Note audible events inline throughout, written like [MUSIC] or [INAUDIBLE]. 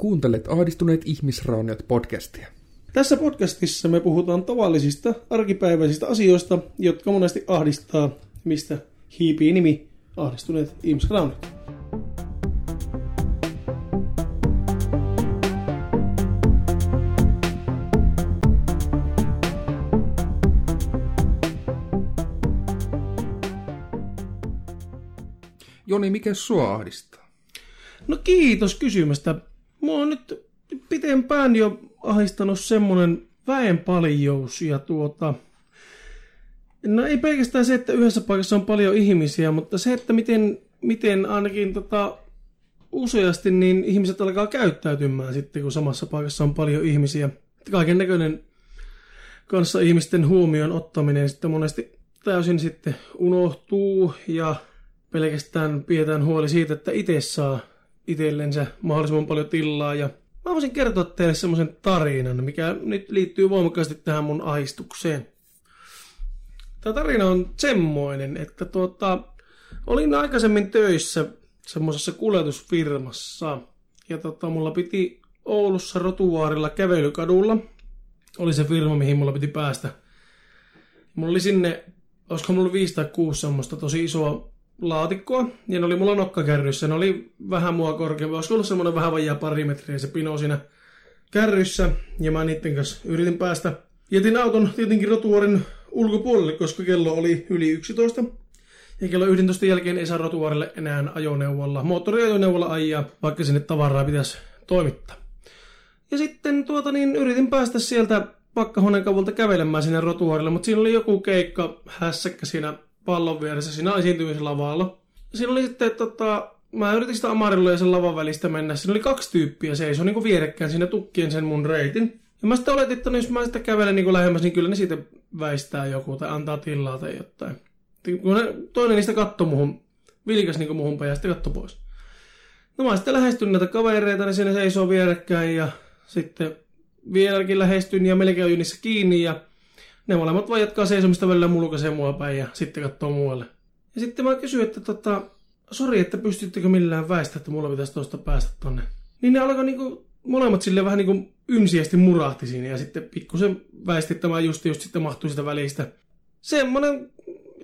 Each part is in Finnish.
Kuuntelet Ahdistuneet ihmisrauniot podcastia. Tässä podcastissa me puhutaan tavallisista arkipäiväisistä asioista, jotka monesti ahdistaa, mistä hiipii nimi Ahdistuneet ihmisrauniot. Joni, mikä sua ahdistaa? No kiitos kysymästä. Mua on nyt pitempään jo ahdistanut semmonen väenpaljous ja tuota... No ei pelkästään se, että yhdessä paikassa on paljon ihmisiä, mutta se, että miten, miten ainakin tota, useasti niin ihmiset alkaa käyttäytymään sitten, kun samassa paikassa on paljon ihmisiä. Kaiken näköinen kanssa ihmisten huomioon ottaminen sitten monesti täysin sitten unohtuu ja pelkästään pidetään huoli siitä, että itse saa itsellensä mahdollisimman paljon tilaa. Ja mä voisin kertoa teille semmoisen tarinan, mikä nyt liittyy voimakkaasti tähän mun ahistukseen. Tämä tarina on semmoinen, että tuota, olin aikaisemmin töissä semmoisessa kuljetusfirmassa. Ja tota, mulla piti Oulussa Rotuvaarilla kävelykadulla. Oli se firma, mihin mulla piti päästä. Mulla oli sinne, olisiko mulla 5 tai 6 semmoista tosi isoa laatikkoa, ja ne oli mulla nokkakärryssä. Ne oli vähän mua korkeampi, olisiko ollut semmoinen vähän vajaa pari metriä se pino siinä kärryssä, ja mä niiden kanssa yritin päästä. Jätin auton tietenkin rotuarin ulkopuolelle, koska kello oli yli 11. Ja kello 11 jälkeen ei saa rotuarille enää ajoneuvolla, moottoriajoneuvolla ajaa, vaikka sinne tavaraa pitäisi toimittaa. Ja sitten tuota niin, yritin päästä sieltä pakkahuoneen kavulta kävelemään sinne rotuarille, mutta siinä oli joku keikka hässäkkä siinä pallon vieressä siinä esiintymislavalla. Siinä oli sitten, tota, mä yritin sitä Amarilla ja sen lavan välistä mennä. Siinä oli kaksi tyyppiä seisoo niin vierekkäin siinä tukkien sen mun reitin. Ja mä sitten oletin, että no, jos mä sitä kävelen niin lähemmäs, niin kyllä ne siitä väistää joku tai antaa tilaa tai jotain. Kun ne, toinen niistä katsoi muhun, vilkas niin muhun päin ja sitten katsoi pois. No mä sitten lähestyn näitä kavereita, niin siinä seisoo vierekkäin ja sitten vieläkin lähestyn ja melkein on niissä kiinni ja ne molemmat vaan jatkaa seisomista välillä mulkaisee mua päin ja sitten katsoo muualle. Ja sitten mä kysyin, että tota, sori, että pystyttekö millään väistä, että mulla pitäisi tuosta päästä tonne. Niin ne alkoi niinku, molemmat sille vähän niinku ynsiästi murahti siinä ja sitten pikkusen väisti, että mä just, just sitten mahtui sitä välistä. Semmonen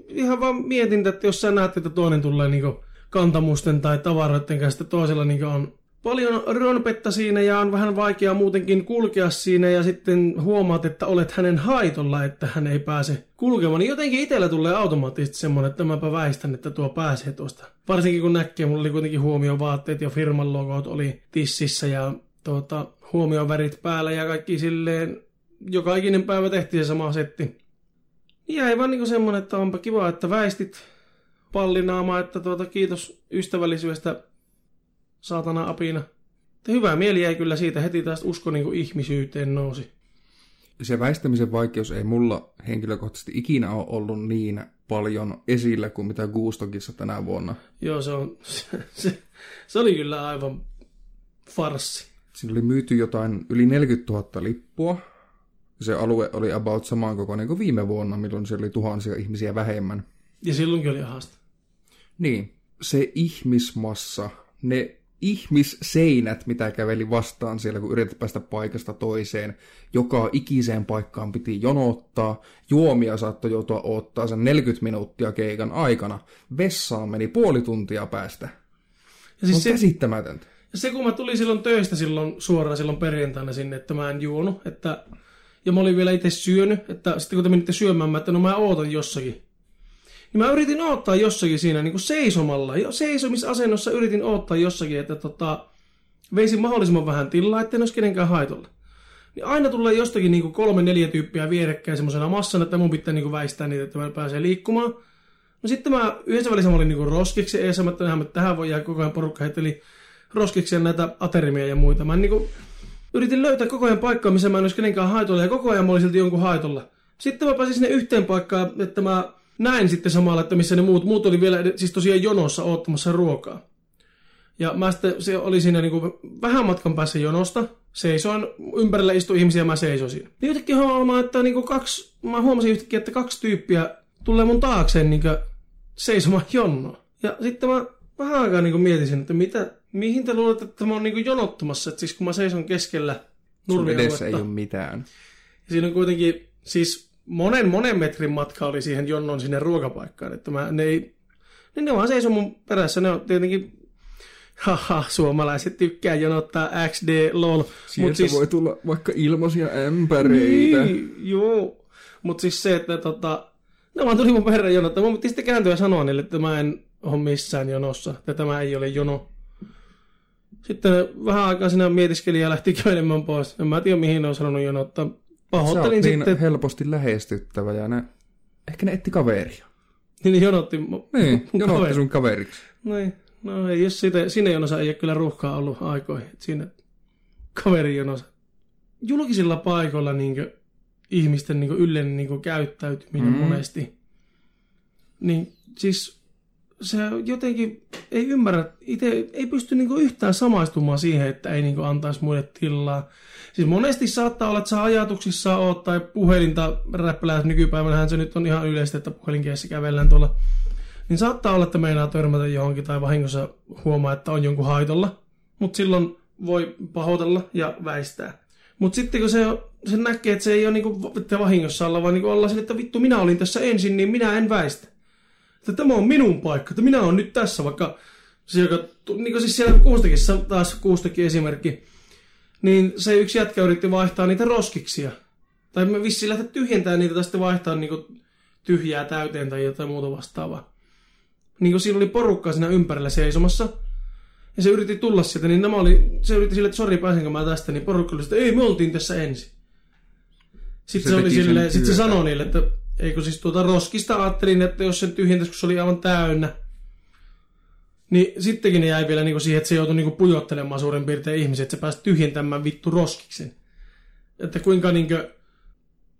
ihan vaan mietintä, että jos sä näet, että toinen tulee niinku kantamusten tai tavaroiden kanssa, toisella niinku on paljon ronpetta siinä ja on vähän vaikea muutenkin kulkea siinä ja sitten huomaat, että olet hänen haitolla, että hän ei pääse kulkemaan, niin jotenkin itsellä tulee automaattisesti semmoinen, että mäpä väistän, että tuo pääsee tuosta. Varsinkin kun näkee, mulla oli kuitenkin huomioon vaatteet ja firman logot oli tississä ja tuota, huomioon värit päällä ja kaikki silleen, joka ikinen päivä tehtiin se sama setti. Jäi vaan niin semmoinen, että onpa kiva, että väistit pallinaama, että tuota, kiitos ystävällisyydestä saatana apina. Mutta hyvä mieli jäi kyllä siitä heti tästä usko niin ihmisyyteen nousi. Se väistämisen vaikeus ei mulla henkilökohtaisesti ikinä ole ollut niin paljon esillä kuin mitä Guustokissa tänä vuonna. Joo, se, on, [LAUGHS] se, se, se oli kyllä aivan farsi. Siinä oli myyty jotain yli 40 000 lippua. Se alue oli about samaan kokoinen kuin viime vuonna, milloin siellä oli tuhansia ihmisiä vähemmän. Ja silloinkin oli haaste. Niin, se ihmismassa, ne ihmisseinät, mitä käveli vastaan siellä, kun yritit päästä paikasta toiseen. Joka ikiseen paikkaan piti jonottaa. Juomia saattoi joutua odottaa sen 40 minuuttia keikan aikana. Vessaan meni puoli tuntia päästä. Ja siis on se, käsittämätöntä. Ja se, kun mä tulin silloin töistä silloin suoraan silloin perjantaina sinne, että mä en juonut, että ja mä olin vielä itse syönyt, että sitten kun te menitte syömään, mä, että no mä ootan jossakin. Niin mä yritin odottaa jossakin siinä niin kuin seisomalla. Jo seisomisasennossa yritin odottaa jossakin, että tota, veisin mahdollisimman vähän tilaa, ettei olisi kenenkään haitolla. Niin aina tulee jostakin niin kuin kolme, neljä tyyppiä vierekkäin semmoisena massana, että mun pitää niin kuin väistää niitä, että mä pääsee liikkumaan. No sitten mä yhdessä välissä mä olin niin kuin roskiksi ees, että tähän voi jää koko ajan porukka heitteli roskiksi näitä aterimia ja muita. Mä niin kuin, yritin löytää koko ajan paikkaa, missä mä en olisi kenenkään haitolla, ja koko ajan mä olin silti jonkun haitolla. Sitten mä pääsin sinne yhteen paikkaan, että mä näin sitten samalla, että missä ne muut, muut oli vielä siis tosiaan jonossa ottamassa ruokaa. Ja mä sitten, se oli siinä niin kuin vähän matkan päässä jonosta, seisoin, ympärillä istui ihmisiä ja mä seisoin siinä. Niin yhtäkkiä huomaan, että niin kuin kaksi, mä huomasin yhtäkkiä, että kaksi tyyppiä tulee mun taakseen niin seisomaan jonoa. Ja sitten mä vähän aikaa niin mietisin, että mitä, Mihin te luulette, että tämä on niinku jonottumassa? Et siis kun mä seison keskellä Sun edessä nurmialuetta, ei ole mitään. ja siinä on kuitenkin, siis monen monen metrin matka oli siihen jonnon sinne ruokapaikkaan, että mä, ne ei, niin ne vaan seisoo mun perässä, ne on tietenkin, haha, suomalaiset tykkää jonottaa XD, lol. Sieltä siis- voi tulla vaikka ilmaisia ämpäreitä. Niin, joo. Mutta siis se, että tota, ne vaan tuli mun perään jonottaa. Mun piti sitten kääntyä ja sanoa niille, että mä en ole missään jonossa, että tämä ei ole jono. Sitten vähän aikaa siinä mietiskeli ja lähti [LAUGHS] kävelemään pois. En mä tiedä, mihin ne on sanonut jonottaa. Pahoittelin niin sitten, helposti lähestyttävä ja ne... Ehkä ne etti kaveria. niin jonotti mu- Niin, mun jonotti kaveri. sun kaveriksi. Niin, no ei, jos siitä, siinä jonossa ei ole kyllä ruuhkaa ollut aikoihin. Siinä kaverin jonossa. Julkisilla paikoilla niin ihmisten niin yleinen niin käyttäytyminen mm. monesti. Niin siis se jotenkin ei ymmärrä, itse ei pysty niin yhtään samaistumaan siihen, että ei niin antaisi muille tilaa. Siis monesti saattaa olla, että sä ajatuksissa oot tai puhelinta räppälää, nykypäivänähän se nyt on ihan yleistä, että puhelinkeessä kävellään tuolla niin saattaa olla, että meinaa törmätä johonkin tai vahingossa huomaa, että on jonkun haitolla, mutta silloin voi pahoitella ja väistää. Mutta sitten kun se, se näkee, että se ei ole niinku, vahingossa olla, vaan niinku olla sille, että vittu minä olin tässä ensin, niin minä en väistä. Että tämä on minun paikka, että minä olen nyt tässä, vaikka se, joka, niin kuin siis siellä kuustakin, taas kuustakin esimerkki, niin se yksi jätkä yritti vaihtaa niitä roskiksia. Tai me vissiin lähteä tyhjentämään niitä tai sitten vaihtaa niinku tyhjää täyteen tai jotain muuta vastaavaa niin kun siinä oli porukkaa siinä ympärillä seisomassa, ja se yritti tulla sieltä, niin nämä oli, se yritti sille, että sori, pääsenkö mä tästä, niin porukka oli että ei, me oltiin tässä ensin. Sitten Se se, oli silleen, sit se sanoi niille, että eikö siis tuota roskista ajattelin, että jos sen tyhjentäisi, kun se oli aivan täynnä, niin sittenkin ne jäi vielä niin siihen, että se joutui niin pujottelemaan suurin piirtein ihmisiä, että se pääsi tyhjentämään vittu roskiksen. Että kuinka niin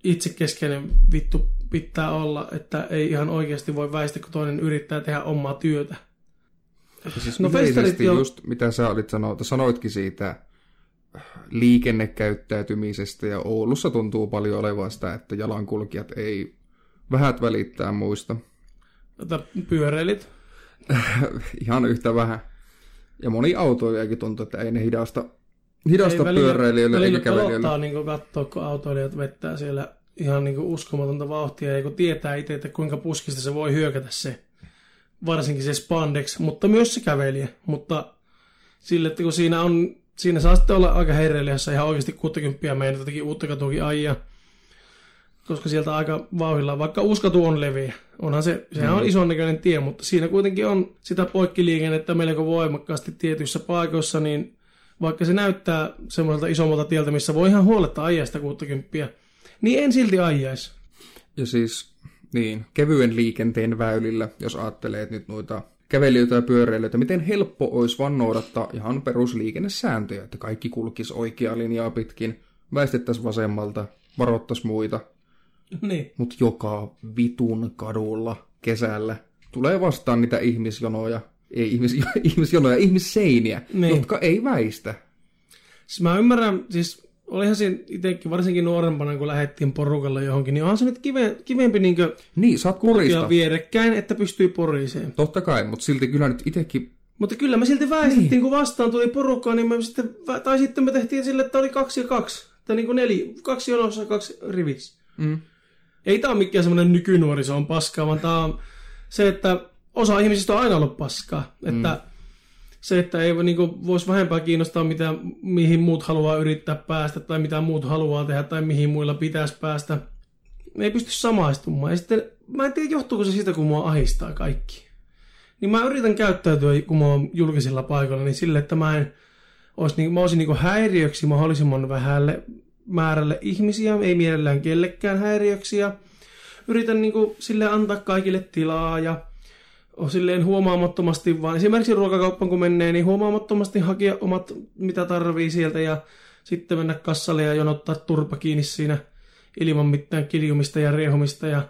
itsekeskeinen vittu pitää olla, että ei ihan oikeasti voi väistää, kun toinen yrittää tehdä omaa työtä. Siis No festarit on- just, mitä sä olit sanonut, sanoitkin siitä liikennekäyttäytymisestä, ja Oulussa tuntuu paljon olevan sitä, että jalankulkijat ei vähät välittää muista. Tätä pyöräilit. [LAUGHS] Ihan yhtä vähän. Ja moni autoilijakin tuntuu, että ei ne hidasta, hidasta Ei välillä- pyöräilijöille välillä eikä kävelijöille. pelottaa niin katsoa, kun autoilijat vettää siellä ihan niin uskomatonta vauhtia, ja kun tietää itse, että kuinka puskista se voi hyökätä se, varsinkin se spandex, mutta myös se kävelijä. Mutta sille, että kun siinä on, siinä saa sitten olla aika herreiliässä ihan oikeasti 60 meidän jotenkin uutta katuakin ajaa, koska sieltä aika vauhilla, vaikka uskatu on leviä, onhan se, sehän on ison näköinen tie, mutta siinä kuitenkin on sitä poikkiliikennettä melko voimakkaasti tietyissä paikoissa, niin vaikka se näyttää semmoiselta isommalta tieltä, missä voi ihan huoletta ajaa sitä 60, niin en silti ajaisi. Ja siis, niin, kevyen liikenteen väylillä, jos ajattelee nyt noita kävelijöitä ja pyöräilijöitä, miten helppo olisi vaan noudattaa ihan perusliikennesääntöjä, että kaikki kulkisi oikeaa linjaa pitkin, väistettäisiin vasemmalta, varoittaisi muita, [LAUGHS] niin. mutta joka vitun kadulla kesällä tulee vastaan niitä ihmisjonoja, ei ihmis, [LAUGHS] ihmisjonoja, ihmisseiniä, Niin. jotka ei väistä. Siis mä ymmärrän, siis olihan siinä itsekin varsinkin nuorempana, kun lähdettiin porukalla johonkin, niin onhan se nyt kive, kivempi niin Niin, saat kurista. vierekkäin, että pystyy poriseen. Totta kai, mutta silti kyllä nyt itsekin Mutta kyllä me silti väistettiin, niin. kun vastaan tuli porukkaa, niin me sitten, tai sitten me tehtiin sille, että oli kaksi ja kaksi. Tai niin kuin neljä, kaksi jonossa ja kaksi rivissä. mm, Ei tää ole mikään semmoinen nykynuoriso on paskaa, vaan tää on se, että osa ihmisistä on aina ollut paskaa. Että mm. se, että ei niin voisi vähempää kiinnostaa, mitä, mihin muut haluaa yrittää päästä, tai mitä muut haluaa tehdä, tai mihin muilla pitäisi päästä. Me ei pysty samaistumaan. Ja sitten, mä en tiedä, johtuuko se siitä, kun mua ahistaa kaikki. Niin mä yritän käyttäytyä, kun mä oon julkisilla paikoilla, niin sille, että mä en olisi, niin, mä olisin niin häiriöksi mahdollisimman vähälle määrälle ihmisiä, ei mielellään kellekään häiriöksi, ja yritän niin kuin, sille antaa kaikille tilaa, ja on silleen huomaamattomasti vaan, esimerkiksi ruokakauppaan kun menee, niin huomaamattomasti hakea omat, mitä tarvii sieltä, ja sitten mennä kassalle ja jonottaa turpa kiinni siinä ilman mitään kiljumista ja riehumista, ja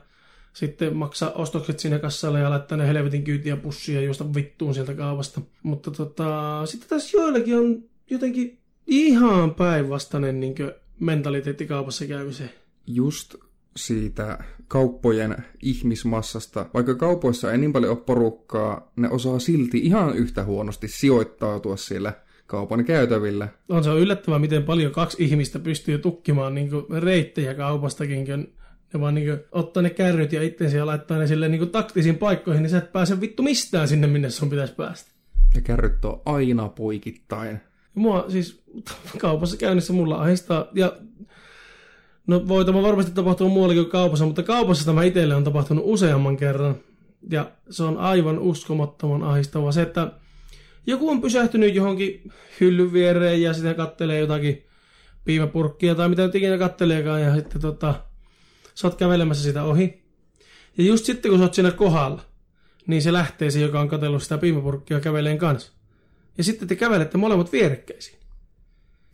sitten maksaa ostokset siinä kassalle ja laittaa ne helvetin kyytiä pussiin ja juosta vittuun sieltä kaupasta. Mutta tota, sitten taas joillakin on jotenkin ihan päinvastainen niin mentaliteetti kaupassa käymiseen. just siitä kauppojen ihmismassasta. Vaikka kaupoissa ei niin paljon ole porukkaa, ne osaa silti ihan yhtä huonosti sijoittautua siellä kaupan käytävillä. On se on yllättävää, miten paljon kaksi ihmistä pystyy tukkimaan niin reittejä kaupastakin, kun ne vaan niin ottaa ne kärryt ja itsensä ja laittaa ne sille niin taktisiin paikkoihin, niin sä et pääse vittu mistään sinne, minne sun pitäisi päästä. Ja kärryt on aina poikittain. Mua siis kaupassa käynnissä mulla ahistaa, ja no voi tämä varmasti tapahtua muuallakin kuin kaupassa, mutta kaupassa tämä itselle on tapahtunut useamman kerran. Ja se on aivan uskomattoman ahistavaa. Se, että joku on pysähtynyt johonkin hyllyn viereen ja sitten kattelee jotakin piimäpurkkia tai mitä nyt ikinä katteleekaan ja sitten tota, sä oot kävelemässä sitä ohi. Ja just sitten kun sä oot siinä kohdalla, niin se lähtee se, joka on katsellut sitä piimäpurkkia käveleen kanssa. Ja sitten te kävelette molemmat vierekkäisiin.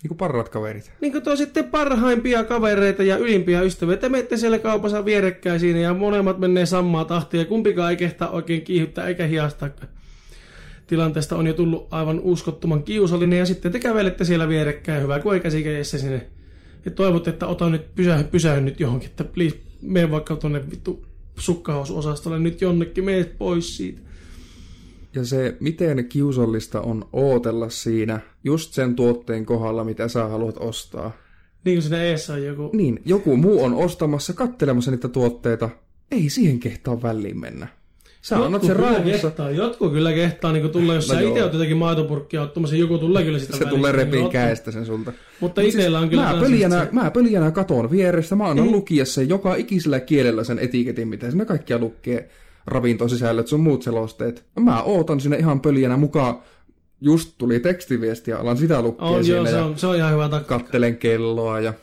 Niin kuin parhaat kaverit. Niin kuin sitten parhaimpia kavereita ja ylimpiä ystäviä. Te menette siellä kaupassa vierekkäisiin ja molemmat menee samaa tahtia ja kumpikaan ei kehtaa oikein kiihyttää eikä hiastaa. Tilanteesta on jo tullut aivan uskottoman kiusallinen ja sitten te kävelette siellä vierekkäin. Hyvä kuin ei sinne ja toivot, että ota nyt, pysä, pysähy nyt johonkin, että please, mene vaikka tuonne vittu sukkahausosastolle nyt jonnekin, mene pois siitä. Ja se, miten kiusallista on ootella siinä just sen tuotteen kohdalla, mitä sä haluat ostaa. Niin kuin siinä eessä on joku... Niin, joku muu on ostamassa, kattelemassa niitä tuotteita. Ei siihen kehtaa väliin mennä. Sä jotkut annat sen rauhassa. Kehtaa, jotkut kyllä kehtaa niin tulla, jos no sä itse oot jotenkin maitopurkkia ottamassa, joku tulee kyllä sitä Se tulee repiin käestä sen sulta. Mutta siis itsellä on kyllä... Mä pöljänä, se... mä pöljänä katon vierestä, mä annan lukia sen joka ikisellä kielellä sen etiketin, mitä siinä kaikkia lukee ravintosisällöt, sun muut selosteet. Mä ootan sinne ihan pöljänä mukaan just tuli tekstiviesti ja alan sitä lukea on, joo, se on, se on ihan hyvä takka. Kattelen kelloa ja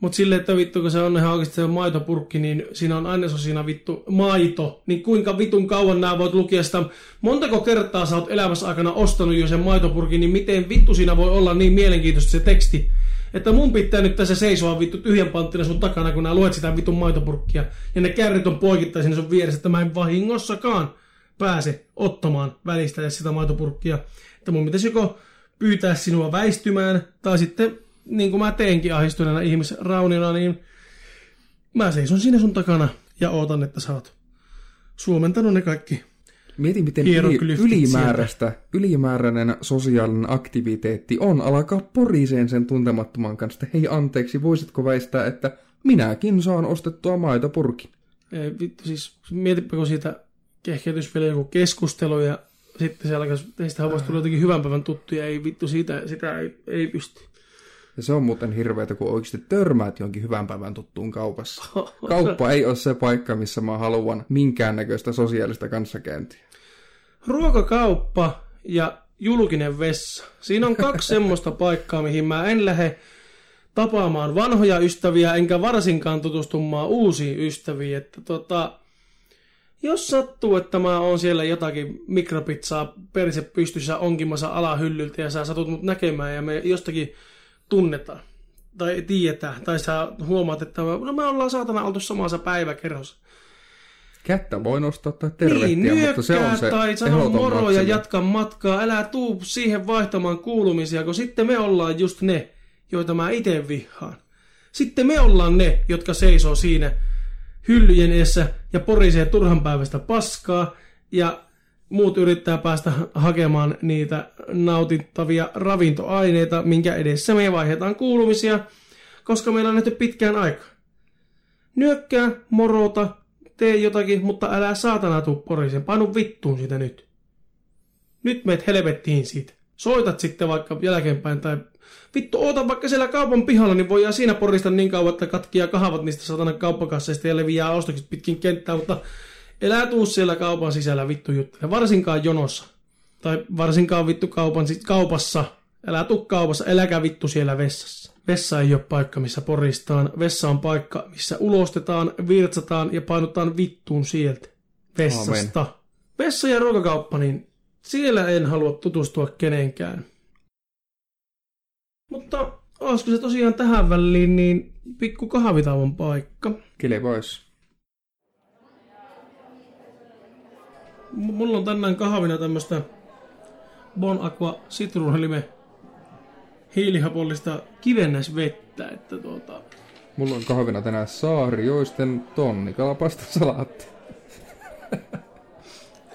mutta silleen, että vittu, kun se on ihan oikeasti se maitopurkki, niin siinä on ainesosina vittu maito. Niin kuinka vitun kauan nämä voit lukea sitä? Montako kertaa sä oot elämässä aikana ostanut jo sen maitopurkin, niin miten vittu siinä voi olla niin mielenkiintoista se teksti? Että mun pitää nyt tässä seisoa vittu tyhjän panttina sun takana, kun nää luet sitä vitun maitopurkkia. Ja ne kärrit on poikittaisin sun vieressä, että mä en vahingossakaan pääse ottamaan välistä sitä maitopurkkia. Että mun pitäisi joko pyytää sinua väistymään, tai sitten niin kuin mä teenkin ahdistuneena ihmisraunina, niin mä seison sinne sun takana ja ootan, että sä oot suomentanut ne kaikki Mietin, miten yli, ylimääräistä, ylimääräinen sosiaalinen aktiviteetti on alkaa poriseen sen tuntemattoman kanssa, että hei anteeksi, voisitko väistää, että minäkin saan ostettua maitopurkin. Ei, vittu, siis mietipä, kun siitä kehkeytys vielä joku keskustelu ja sitten se alkaisi, teistä hommasta tuli jotenkin hyvän päivän tuttuja, ei vittu, siitä, sitä ei, ei pysty. Ja se on muuten hirveätä, kun oikeasti törmäät jonkin hyvän päivän tuttuun kaupassa. [LAUGHS] Kauppa ei ole se paikka, missä mä haluan minkäännäköistä sosiaalista kanssakäyntiä. Ruokakauppa ja julkinen vessa. Siinä on kaksi [LAUGHS] semmoista paikkaa, mihin mä en lähde tapaamaan vanhoja ystäviä, enkä varsinkaan tutustumaan uusiin ystäviin. Että tota, jos sattuu, että mä oon siellä jotakin mikropizzaa perse pystyssä onkimassa alahyllyltä ja sä satut mut näkemään ja me jostakin tunnetaan tai tiedetään, tai sä huomaat, että no me ollaan saatana oltu samassa päiväkerhossa. Kättä voi nostaa tai tervehtiä, niin, mutta se on se tai sano moro ja jatka matkaa. Älä tuu siihen vaihtamaan kuulumisia, kun sitten me ollaan just ne, joita mä itse vihaan. Sitten me ollaan ne, jotka seisoo siinä hyllyjen edessä ja porisee turhan päivästä paskaa ja muut yrittää päästä hakemaan niitä nautittavia ravintoaineita, minkä edessä me vaihdetaan kuulumisia, koska meillä on nähty pitkään aikaa. Nyökkää, morota, tee jotakin, mutta älä saatana tuu porisen, painu vittuun sitä nyt. Nyt meet helvettiin siitä. Soitat sitten vaikka jälkeenpäin tai vittu oota vaikka siellä kaupan pihalla, niin voidaan siinä porista niin kauan, että katkia kahavat niistä satana kauppakasseista ja leviää ostokset pitkin kenttää, mutta Elää tuu siellä kaupan sisällä vittu juttuja, varsinkaan jonossa. Tai varsinkaan vittu kaupan, kaupassa. Älä tuu kaupassa, eläkä vittu siellä vessassa. Vessa ei ole paikka, missä poristaan. Vessa on paikka, missä ulostetaan, virtsataan ja painutaan vittuun sieltä. Vessasta. Amen. Vessa ja ruokakauppa, niin siellä en halua tutustua kenenkään. Mutta olisiko se tosiaan tähän väliin niin pikku kahvitauon paikka? Kile pois. Mulla on tänään kahvina tämmöstä Bon Aqua Citrunhelime hiilihapollista kivennäisvettä, että tuota, Mulla on kahvina tänään saari, joisten tonni kalapasta salaatti.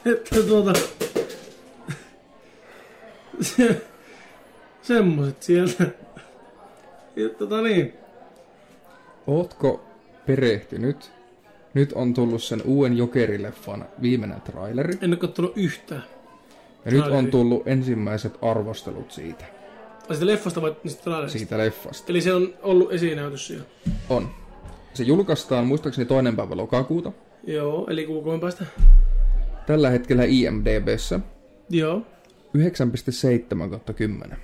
Että tuota... Se, semmoset sieltä. Ja tota niin. Ootko perehtynyt? Nyt on tullut sen uuden Jokerileffan viimeinen traileri. En ole kattonut yhtään. Ja nyt on Traileri. tullut ensimmäiset arvostelut siitä, Ai siitä leffasta vai niistä trailerista? siitä leffasta. Eli se on ollut esinäytys siellä. On. Se julkaistaan muistaakseni toinen päivä lokakuuta. Joo, eli kuukauden päästä. Tällä hetkellä IMDBssä Joo. 9,7 kautta 10.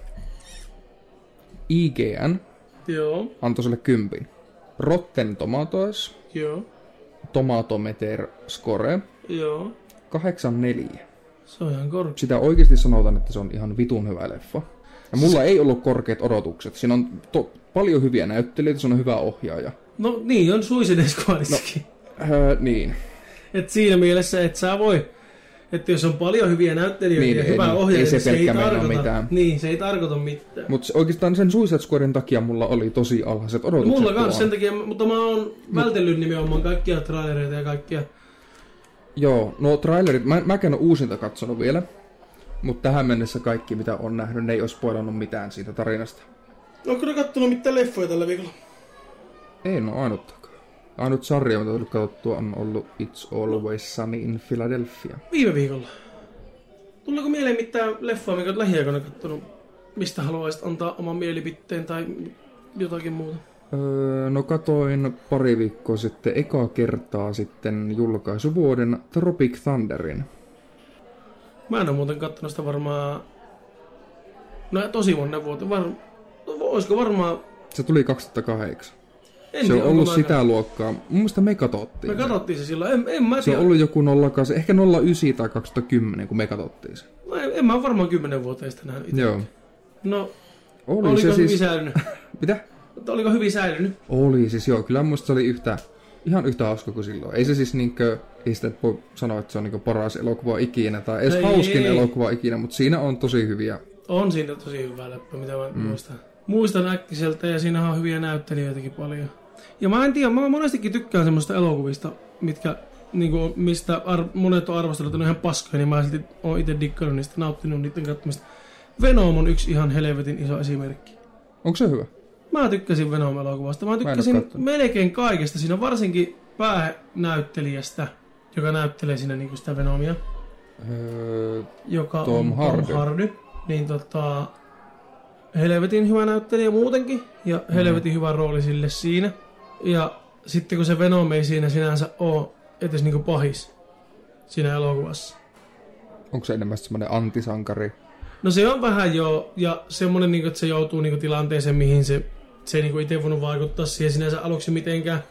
IGN Joo. antoi sille kympin. Rotten Tomatoes, Joo. Tomatometer Score, Joo. 84. Se on ihan korkea. Sitä oikeasti sanotaan, että se on ihan vitun hyvä leffa. Ja mulla ei ollut korkeat odotukset. Siinä on to- paljon hyviä näyttelijöitä, se on hyvä ohjaaja. No niin, on Suicide Squadissakin. No. Öö, niin. Et siinä mielessä, että sä voi, että jos on paljon hyviä näyttelijöitä Niin, ja ei- niin, ohjaaja, ei se niin se ei tarkoita mitään. Niin, se ei tarkoita mitään. Mutta oikeastaan sen Suicide Squaden takia mulla oli tosi alhaiset No, odotukset. mulla kanssa sen takia, mutta mä oon vältellyt nimenomaan kaikkia trailereita ja kaikkia. Joo, no trailerit, mä, mäkään ole uusinta katsonut vielä. Mutta tähän mennessä kaikki, mitä on nähnyt, ne ei ole spoilannut mitään siitä tarinasta. Onko ne kattonut mitään leffoja tällä viikolla? Ei no ainuttakaan. Ainut sarja, mitä tullut katsottua, on ollut It's Always Sunny in Philadelphia. Viime viikolla. Tuleeko mieleen mitään leffoa, mikä olet lähiaikoina kattonut? Mistä haluaisit antaa oman mielipitteen tai jotakin muuta? Öö, no katoin pari viikkoa sitten eka kertaa sitten julkaisuvuoden Tropic Thunderin. Mä en ole muuten kattonut sitä varmaan... No tosi monen vuotta. Var... No, olisiko varmaan... Se tuli 2008. En se on ollut mä- sitä luokkaa. Mun mielestä me katsottiin. Me se. katsottiin se silloin. En, en mä Se on ollut joku 08, ehkä 09 tai 2010, kun me katsottiin se. Mä en, en mä varmaan kymmenen vuoteen sitä nähnyt itse. Joo. No, Oli oliko se hyvin siis... säilynyt? [LAUGHS] Mitä? Mutta oliko hyvin säilynyt? Oli siis joo, kyllä musta se oli yhtä, ihan yhtä hauska kuin silloin. Ei se siis niinkö, ei sitä voi sanoa, että se on niinkö paras elokuva ikinä tai edes Ei, hauskin ei. elokuva ikinä, mutta siinä on tosi hyviä. On siinä tosi hyvä läppä, mitä mä mm. muistan. Muistan äkkiseltä ja siinä on hyviä näyttelijöitäkin paljon. Ja mä en tiedä, mä monestikin tykkään semmoista elokuvista, mitkä niinku, mistä ar- monet on arvostellut, että ne on ihan paskoja, niin mä silti oon itse dikkannut niistä, nauttinut niiden katsomista. Venom on yksi ihan helvetin iso esimerkki. Onko se hyvä? Mä tykkäsin Venom-elokuvasta. Mä tykkäsin kattonut. melkein kaikesta. Siinä varsinkin päänäyttelijästä, joka näyttelee siinä niinku sitä Venomia, Öö, joka Tom on Hardy. Tom Hardy. Niin tota, helvetin hyvä näyttelijä muutenkin ja helvetin hyvä rooli sille siinä. Ja sitten kun se Venom ei siinä sinänsä ole edes niinku pahis siinä elokuvassa. onko se enemmän semmoinen antisankari? No se on vähän jo, ja semmonen, niinku, että se joutuu niinku, tilanteeseen, mihin se, se ei niinku, itse voinut vaikuttaa siihen sinänsä aluksi mitenkään.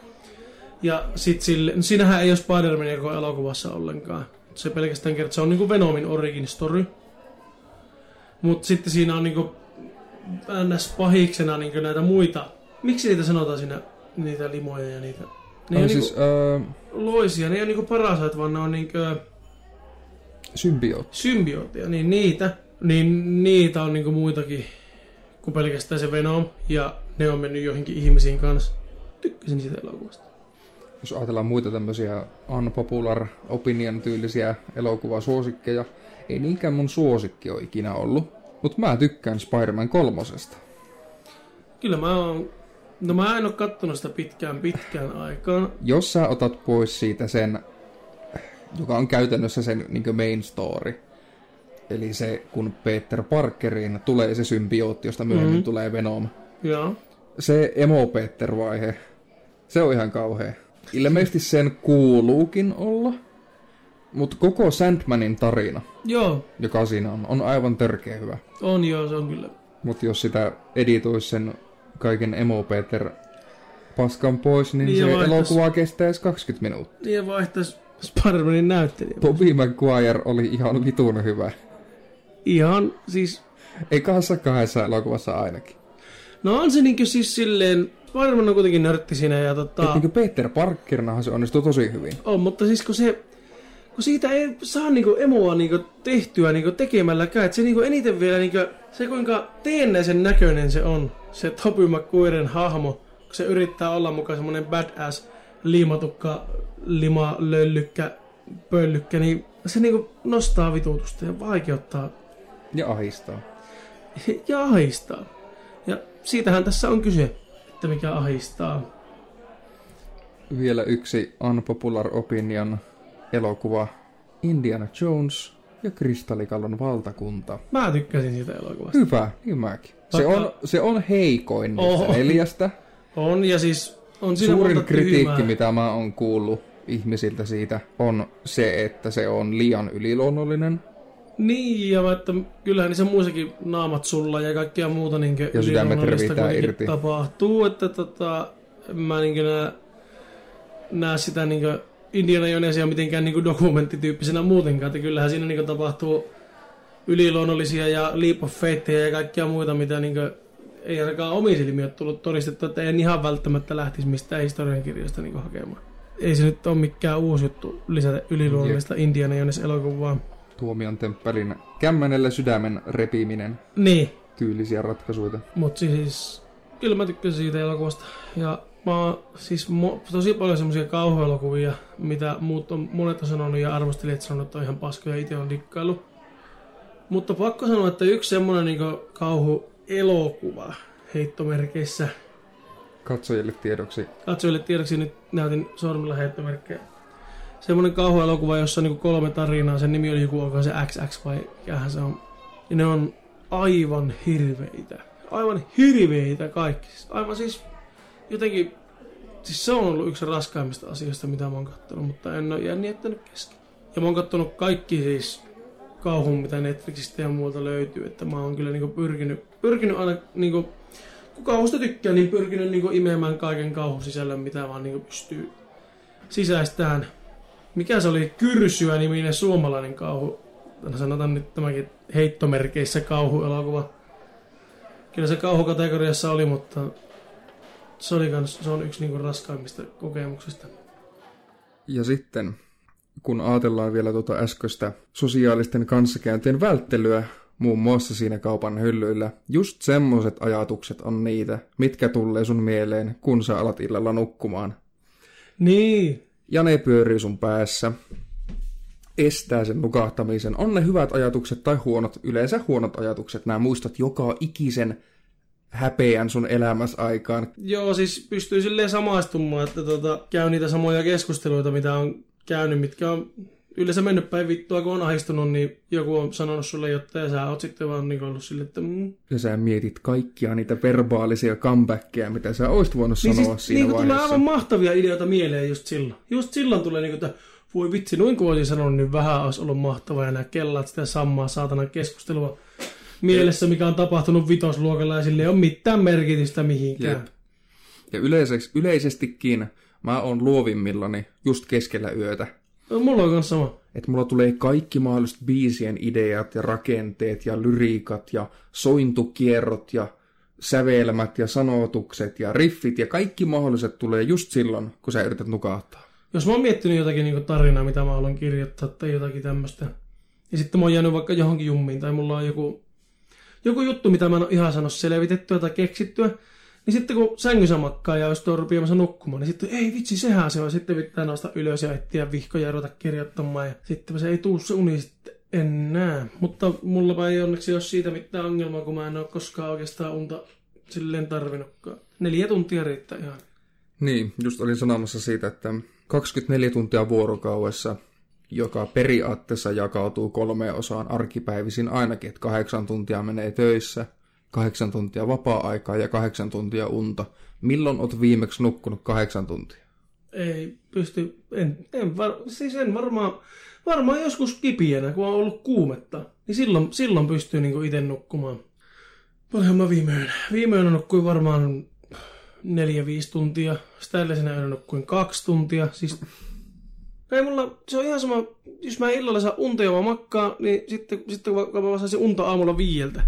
Ja sit sille, no siinähän ei ole Spider-Man koko elokuvassa ollenkaan. Se pelkästään kertoo, se on niinku Venomin origin story. Mut sitten siinä on niinku ns. pahiksena niinku näitä muita. Miksi niitä sanotaan siinä, niitä limoja ja niitä? Ne No, on siis niinku öö, loisia, ne ei ole niinku parasait, vaan ne on niinku symbioot. symbiootteja, niin niitä, niin niitä on niinku muitakin kuin pelkästään se Venom, ja ne on mennyt joihinkin ihmisiin kanssa. Tykkäsin siitä elokuvasta. Jos ajatellaan muita tämmöisiä unpopular opinion tyylisiä elokuvasuosikkeja, ei niinkään mun suosikki ole ikinä ollut. Mutta mä tykkään Spider-Man kolmosesta. Kyllä mä oon, no mä en oo kattonut sitä pitkään pitkään aikaan. Jos sä otat pois siitä sen, joka on käytännössä sen niin main story, eli se, kun Peter Parkeriin tulee se symbiootti, josta myöhemmin Mhm. mm-hmm. tulee Venom. Joo. Se emo Peter-vaihe, se on ihan kauhea. Ilmeisesti sen kuuluukin olla, mutta koko Sandmanin tarina, Joo, joka siinä on, on aivan törkeä hyvä. on joo, se on kyllä. Mutta jos sitä editoisi sen kaiken emo Peter paskan pois, niin, Niin, se vaihtais- elokuva kestäisi 20 minuuttia. Niin ja vaihtais Spider-Manin näyttelijä. Bobby Maguire oli ihan vitun hyvä. Ihan siis, Ei kahdessa kahdessa elokuvassa ainakin. no on se niinkö siis silleen, Spider-Man on kuitenkin nörtti siinä ja tota... Et niinku Peter Parkerinahan se onnistui tosi hyvin. On, mutta siis kun se, kun siitä ei saa niinku emoa niinku tehtyä niinku tekemälläkään, että se niinku eniten vielä niinku, se kuinka teennäisen näköinen se on, se Toby McQuarren hahmo, kun se yrittää olla mukaan semmoinen badass liimatukka, lima, löllykkä, pöllykkä, niin se niinku nostaa vituutusta ja vaikeuttaa Ja ahistaa. ja ahistaa. Ja siitähän tässä on kyse, että mikä ahistaa. Vielä yksi unpopular opinion elokuva. Indiana Jones ja Kristallikallon valtakunta. Mä tykkäsin siitä elokuvasta. Hyvä, niin mäkin. Se on, se on heikoin niistä Oho. neljästä. On, ja siis on siinä Suurin kritiikki, tyhmää. mitä mä oon kuullut ihmisiltä siitä, on se, että se on liian yliluonnollinen. Niin, ja että kyllähän niissä muissakin naamat sulla ja kaikkea muuta niin Ja revitään irti. tapahtuu, että tota, en mä niin näe, näe sitä niin Indiana Jonesia mitenkään niin dokumenttityyppisenä muutenkaan, että kyllähän siinä niin tapahtuu yliluonnollisia ja leap of faithia ja kaikkia muita, mitä niin ei ainakaan omiin silmiin ole tullut todistettu, että en ihan välttämättä lähtisi mistään historiankirjoista niin hakemaan. Ei se nyt ole mikään uusi juttu lisätä yliluonnollista Indiana Jones elokuvaa. Tuomion temppelin kämmenelle sydämen repiminen. Niin, Tyylisiä ratkaisuja. mutta siis kyllä mä tykkäsin siitä elokuvasta. Ja mä oon siis mo- tosi paljon semmoisia kauhuelokuvia, mitä muut on, monet on sanonut ja arvostelijat sanonut, että on ihan paskoja ja itse on dikkailu. Mutta pakko sanoa, että yksi semmoinen niin kauhuelokuva heittomerkeissä, Katsojille tiedoksi. katsojille tiedoksi nyt näytin sormilla heittomerkkejä. Semmoinen kauhuelokuva, jossa on niin kolme tarinaa, sen nimi oli joku, onko se XX vai mikähän se on. Ja ne on aivan hirveitä. Aivan hirveitä kaikki. Siis Aivan siis jotenkin, siis se on ollut yksi raskaimmista asioista, mitä mä oon kattonut, mutta en ole jäänyt jättänyt kesken. Ja mä oon kattonut kaikki siis kauhun, mitä Netflixistä ja muualta löytyy, että mä oon kyllä niinku pyrkinyt, pyrkinyt aina niinku, kun kauhusta tykkää, niin pyrkinyt niinku imemään kaiken kauhun sisällön, mitä vaan niinku pystyy sisäistään. Mikä se oli? Kyrsyä niminen suomalainen kauhu. No sanotaan nyt tämäkin heittomerkeissä kauhuelokuva. Kyllä se kauhukategoriassa oli, mutta se, oli kans, se on yksi niinku raskaimmista kokemuksista. Ja sitten, kun ajatellaan vielä tuota äskeistä sosiaalisten kanssakäyntien välttelyä, muun muassa siinä kaupan hyllyillä, just semmoset ajatukset on niitä, mitkä tulee sun mieleen, kun sä alat illalla nukkumaan. Niin, Ja ne pyörii sun päässä, estää sen nukahtamisen. On ne hyvät ajatukset tai huonot, yleensä huonot ajatukset. Nämä muistat joka ikisen häpeän sun elämässä aikaan. Joo, siis pystyy silleen samaistumaan, että tota, käy niitä samoja keskusteluita, mitä on käynyt, mitkä on yleensä mennyt päin vittua, kun on ahistunut, niin joku on sanonut sulle jotta ja sä oot sitten vaan niin ollut silleen, että mm. Ja sä mietit kaikkia niitä verbaalisia comebackkejä, mitä sä oisit voinut Niin sanoa siis siinä niin tulee vaiheessa. aivan mahtavia ideoita mieleen just silloin. Just silloin tulee niin kuin, että voi vitsi, noin kuin olisin sanonut, niin vähän olisi ollut mahtavaa ja nämä kellaat sitä samaa saatana keskustelua mielessä, mikä on tapahtunut vitosluokalla ja sille ei ole mitään merkitystä mihinkään. Jep. Ja yleiseksi, yleisestikin mä oon luovimmillani just keskellä yötä. No, mulla on myös sama. Että mulla tulee kaikki mahdolliset biisien ideat ja rakenteet ja lyriikat ja sointukierrot ja sävelmät ja sanotukset ja riffit ja kaikki mahdolliset tulee just silloin, kun sä yrität nukahtaa. Jos mä oon miettinyt jotakin niin tarinaa, mitä mä haluan kirjoittaa tai jotakin tämmöistä, ja sitten mä oon jäänyt vaikka johonkin jummiin, tai mulla on joku, joku juttu, mitä mä en ole ihan saanut selvitettyä tai keksittyä, niin sitten kun sängyssä makkaa ja jos tuo rupeamassa nukkumaan, niin sitten ei vitsi, sehän se on. Sitten pitää nousta ylös ja etsiä vihkoja ja ruveta kirjoittamaan. Ja sitten se ei tuu se uni sitten enää. Mutta mulla ei onneksi ole siitä mitään ongelmaa, kun mä en ole koskaan oikeastaan unta silleen tarvinnutkaan. Neljä tuntia riittää ihan. Niin, just olin sanomassa siitä, että 24 tuntia vuorokaudessa, joka periaatteessa jakautuu kolmeen osaan arkipäivisin ainakin, että kahdeksan tuntia menee töissä, kahdeksan tuntia vapaa-aikaa ja kahdeksan tuntia unta. Milloin oot viimeksi nukkunut kahdeksan tuntia? Ei pysty, en, en, var, siis en varmaan, varmaan joskus kipienä, kun on ollut kuumetta, niin silloin, silloin pystyy niinku itse nukkumaan. Paljon mä viime yönä? Viime yönä nukkuin varmaan neljä, viisi tuntia. Sitä edellisenä yönä nukkuin kaksi tuntia. Siis ei mulla, se on ihan sama, jos mä illalla saa unta ja mä makkaa, niin sitten, sitten kun mä saisin unta aamulla viieltä,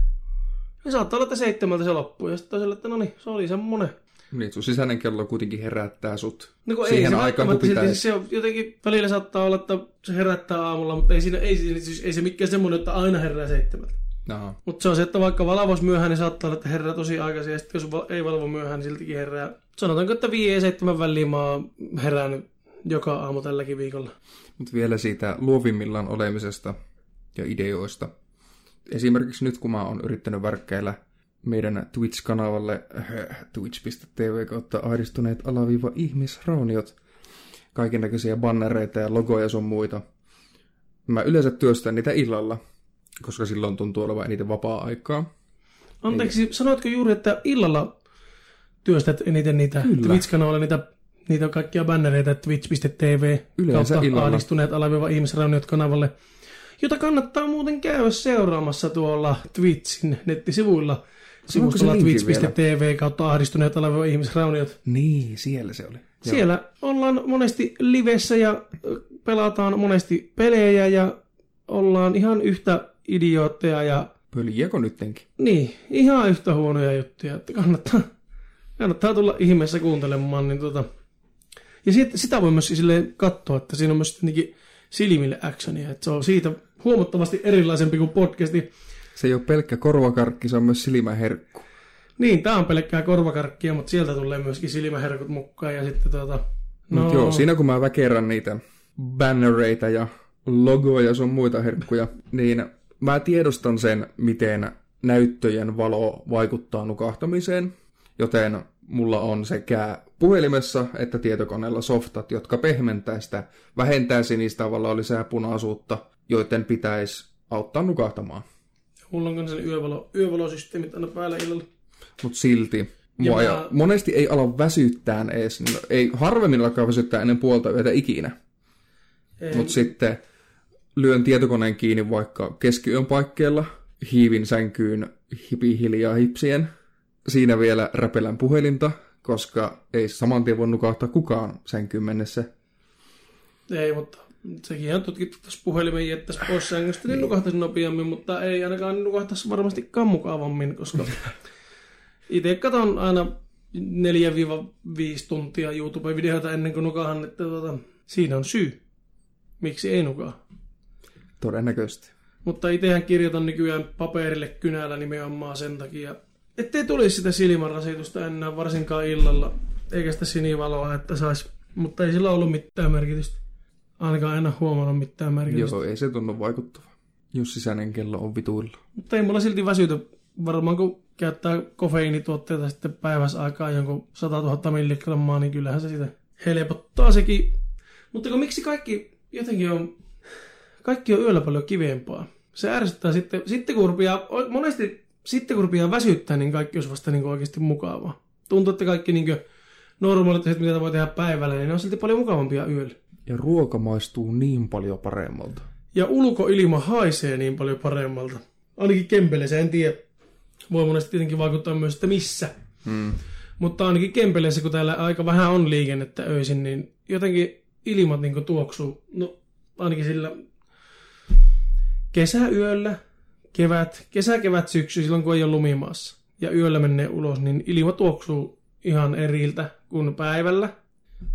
niin saattaa olla, että seitsemältä se loppuu. Ja sitten toiselle, että no niin, se oli semmonen. Niin, sun sisäinen kello kuitenkin herättää sut No kun siihen ei aikaan, kun siis se on jotenkin välillä saattaa olla, että se herättää aamulla, mutta ei, siinä, ei, siinä- siis, ei se mikään semmoinen, että aina herää seitsemältä. No. Mutta se on se, että vaikka valvos myöhään, niin saattaa olla, että herää tosi aikaisin, ja sitten jos ei valvo myöhään, niin siltikin herää. Sanotaanko, että 5-7 väliin mä oon herännyt joka aamu tälläkin viikolla. Mutta vielä siitä luovimmillaan olemisesta ja ideoista. Esimerkiksi nyt, kun mä oon yrittänyt värkkäillä meidän Twitch-kanavalle äh, twitch.tv kautta ahdistuneet alaviiva ihmisrauniot, kaikennäköisiä bannereita ja logoja sun muita. Mä yleensä työstän niitä illalla, koska silloin tuntuu olevan eniten vapaa-aikaa. Anteeksi, sanoitko juuri, että illalla työstät eniten niitä Kyllä. Twitch-kanavalle, niitä, niitä kaikkia bannereita twitch.tv Yleensä kautta illalla. ahdistuneet alaviiva ihmisrauniot kanavalle, jota kannattaa muuten käydä seuraamassa tuolla Twitchin nettisivuilla. Sivustolla twitch.tv kautta ahdistuneet alaviiva ihmisrauniot. Niin, siellä se oli. Joo. Siellä ollaan monesti livessä ja pelataan monesti pelejä ja ollaan ihan yhtä idiootteja ja Pöljiäkö nyttenkin? niin, ihan yhtä huonoja juttuja, että kannattaa, kannattaa tulla ihmeessä kuuntelemaan. Niin tota. Ja sit, sitä voi myös katsoa, että siinä on myös silmille actionia, että se on siitä huomattavasti erilaisempi kuin podcasti. Se ei ole pelkkä korvakarkki, se on myös silmäherkku. Niin, tää on pelkkää korvakarkkia, mutta sieltä tulee myöskin silmäherkut mukaan ja sitten tota... No. Mut joo, siinä kun mä väkerän niitä bannereita ja logoja ja sun muita herkkuja, niin mä tiedostan sen, miten näyttöjen valo vaikuttaa nukahtamiseen, joten mulla on sekä puhelimessa että tietokoneella softat, jotka pehmentää sitä, vähentää sinistä tavallaan lisää punaisuutta, joiden pitäisi auttaa nukahtamaan. Mulla on kans sen yövalo, yövalosysteemit aina päällä illalla. Mutta silti Ja mua mä- ja monesti ei ala väsyttään edes, no, ei harvemmin alkaa väsyttää ennen puolta yötä ikinä. Ei, Mutta sitten lyön tietokoneen kiinni vaikka keskiyön paikkeilla, hiivin sänkyyn hipi hiljaa hipsien. Siinä vielä räpelän puhelinta, koska ei saman tien voi nukahtaa kukaan sänkyyn mennessä. Ei, mutta sekin on tutkittu tässä puhelimen jättäisi pois sängystä, niin nukahtaisi nopeammin, mutta ei ainakaan nukahtaisi varmastikaan mukavammin, koska [LAUGHS] itse katon aina 4-5 tuntia YouTube-videoita ennen kuin nukahan, että tuota, siinä on syy, miksi ei nukaa. Todennäköisesti. Mutta itsehän kirjoitan nykyään paperille kynällä nimenomaan sen takia, ettei tulisi sitä silmänrasitusta enää varsinkaan illalla, eikä sitä sinivaloa, että saisi. Mutta ei sillä ollut mitään merkitystä. Ainakaan en ole huomannut mitään merkitystä. Joo, ei se tunnu vaikuttava. Jos sisäinen kello on vituilla. Mutta ei mulla silti väsytä. Varmaan kun käyttää kofeiinituotteita sitten päivässä aikaa jonkun 100 000 milligrammaa, niin kyllähän se sitä helpottaa sekin. Mutta kun miksi kaikki jotenkin on, kaikki on yöllä paljon kivempaa. Se ärsyttää sitten, sitten kun rupeaa, monesti sitten kun rupeaa väsyttää, niin kaikki olisi vasta niin oikeasti mukavaa. Tuntuu, että kaikki niin normaalit asiat, mitä voi tehdä päivällä, niin ne on silti paljon mukavampia yöllä. Ja ruoka maistuu niin paljon paremmalta. Ja ulkoilma haisee niin paljon paremmalta. Ainakin Kempeleessä, en tiedä. Voi monesti tietenkin vaikuttaa myös, että missä. Mm. Mutta ainakin Kempeleessä, kun täällä aika vähän on liikennettä öisin, niin jotenkin ilmat niin tuoksuu. No ainakin sillä kesäyöllä, kevät, kesä, kevät, syksy, silloin kun ei ole lumimaassa. Ja yöllä menee ulos, niin ilma tuoksuu ihan eriltä kuin päivällä.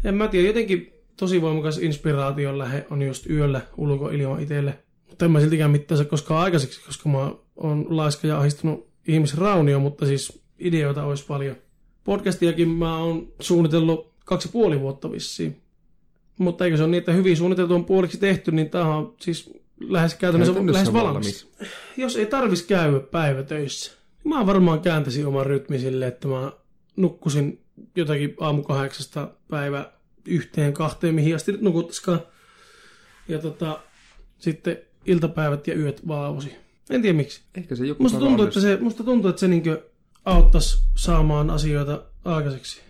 En mä tiedä, jotenkin tosi voimakas inspiraation lähe on just yöllä ulkoilma itselle. Mutta en mä siltikään mitään saa koskaan aikaiseksi, koska mä oon laiska ja ahistunut ihmisraunio, mutta siis ideoita olisi paljon. Podcastiakin mä oon suunnitellut kaksi ja puoli vuotta vissiin. Mutta eikö se ole niin, että hyvin suunniteltu on puoliksi tehty, niin tämä on siis lähes käytännössä, Käytännössä lähes valmis. valmis. Jos ei tarvis käydä päivätöissä, niin mä varmaan kääntäisin oman rytmin sille, että mä nukkusin jotakin aamu kahdeksasta päivä yhteen kahteen, mihin asti nyt. Ja tota, sitten iltapäivät ja yöt valvosi. En tiedä miksi. Ehkä se joku Musta tuntuu, että se, musta tuntuu, että se niinkö auttaisi saamaan asioita aikaiseksi.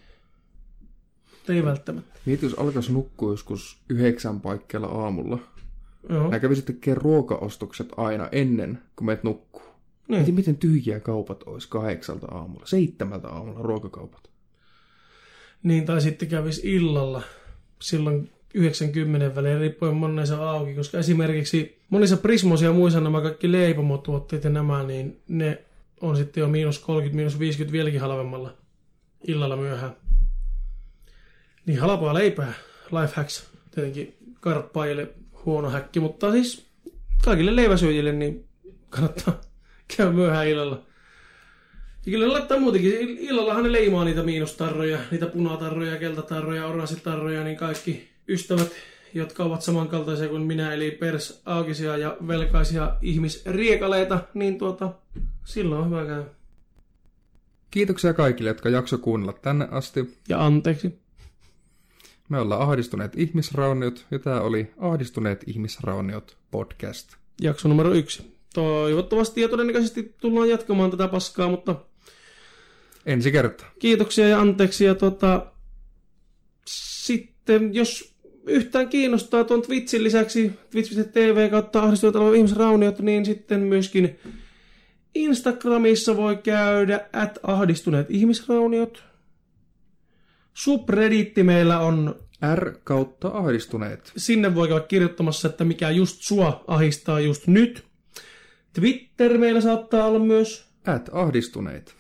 Ei välttämättä. Mieti, jos alkaisi nukkua joskus yhdeksän paikkeilla aamulla. Joo. Nää kävisit tekemään ruokaostokset aina ennen, kuin meet nukkuu. Niin. Mieti, miten tyhjiä kaupat olisi kahdeksalta aamulla, seitsemältä aamulla ruokakaupat. Niin, tai sitten kävisi illalla silloin 90 välein, riippuen monen se auki, koska esimerkiksi monissa Prismos ja muissa nämä kaikki leipomotuotteet ja nämä, niin ne on sitten jo miinus 30, miinus 50 vieläkin halvemmalla illalla myöhään. Niin halpaa leipää, life hacks, tietenkin karppaajille huono häkki, mutta siis kaikille leiväsyöjille niin kannattaa [LAUGHS] käy myöhään illalla. Ja kyllä ne laittaa muutenkin. Illallahan ne leimaa niitä miinustarroja, niitä punatarroja, keltatarroja, oranssitarroja, niin kaikki ystävät, jotka ovat samankaltaisia kuin minä, eli pers, aukisia ja velkaisia ihmisriekaleita, niin tuota, silloin on hyvä käydä. Kiitoksia kaikille, jotka jakso kuunnella tänne asti. Ja anteeksi. Me ollaan Ahdistuneet ihmisrauniot, ja tämä oli Ahdistuneet ihmisrauniot podcast. Jakso numero yksi. Toivottavasti ja todennäköisesti tullaan jatkamaan tätä paskaa, mutta Ensi kertaa. kiitoksia ja anteeksi. Ja tota, sitten jos yhtään kiinnostaa tuon Twitchin lisäksi twitch.tv kautta ahdistuneet alueen ihmisrauniot, niin sitten myöskin Instagramissa voi käydä at ahdistuneet ihmisrauniot. Subredditti meillä on, R kautta ahdistuneet. sinne voi käydä kirjoittamassa, että mikä just sua ahistaa just nyt. Twitter meillä saattaa olla myös. At ahdistuneet.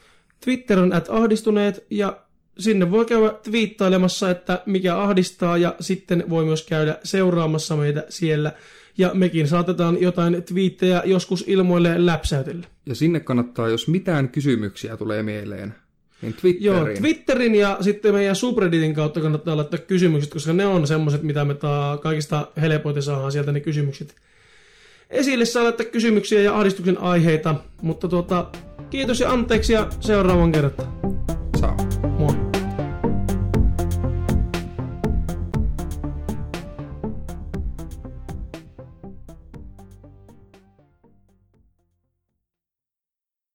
Twitter on at ahdistuneet ja sinne voi käydä twiittailemassa, että mikä ahdistaa ja sitten voi myös käydä seuraamassa meitä siellä. Ja mekin saatetaan jotain twiittejä joskus ilmoille läpsäytellä. Ja sinne kannattaa, jos mitään kysymyksiä tulee mieleen, niin Joo, Twitteriin. Twitterin ja sitten meidän subredditin kautta kannattaa laittaa kysymykset, koska ne on semmoiset, mitä me taa kaikista helpoiten saadaan sieltä ne kysymykset. Esille saa laittaa kysymyksiä ja ahdistuksen aiheita, mutta tuota, Kiitos ja anteeksi ja seuraavan kertaan.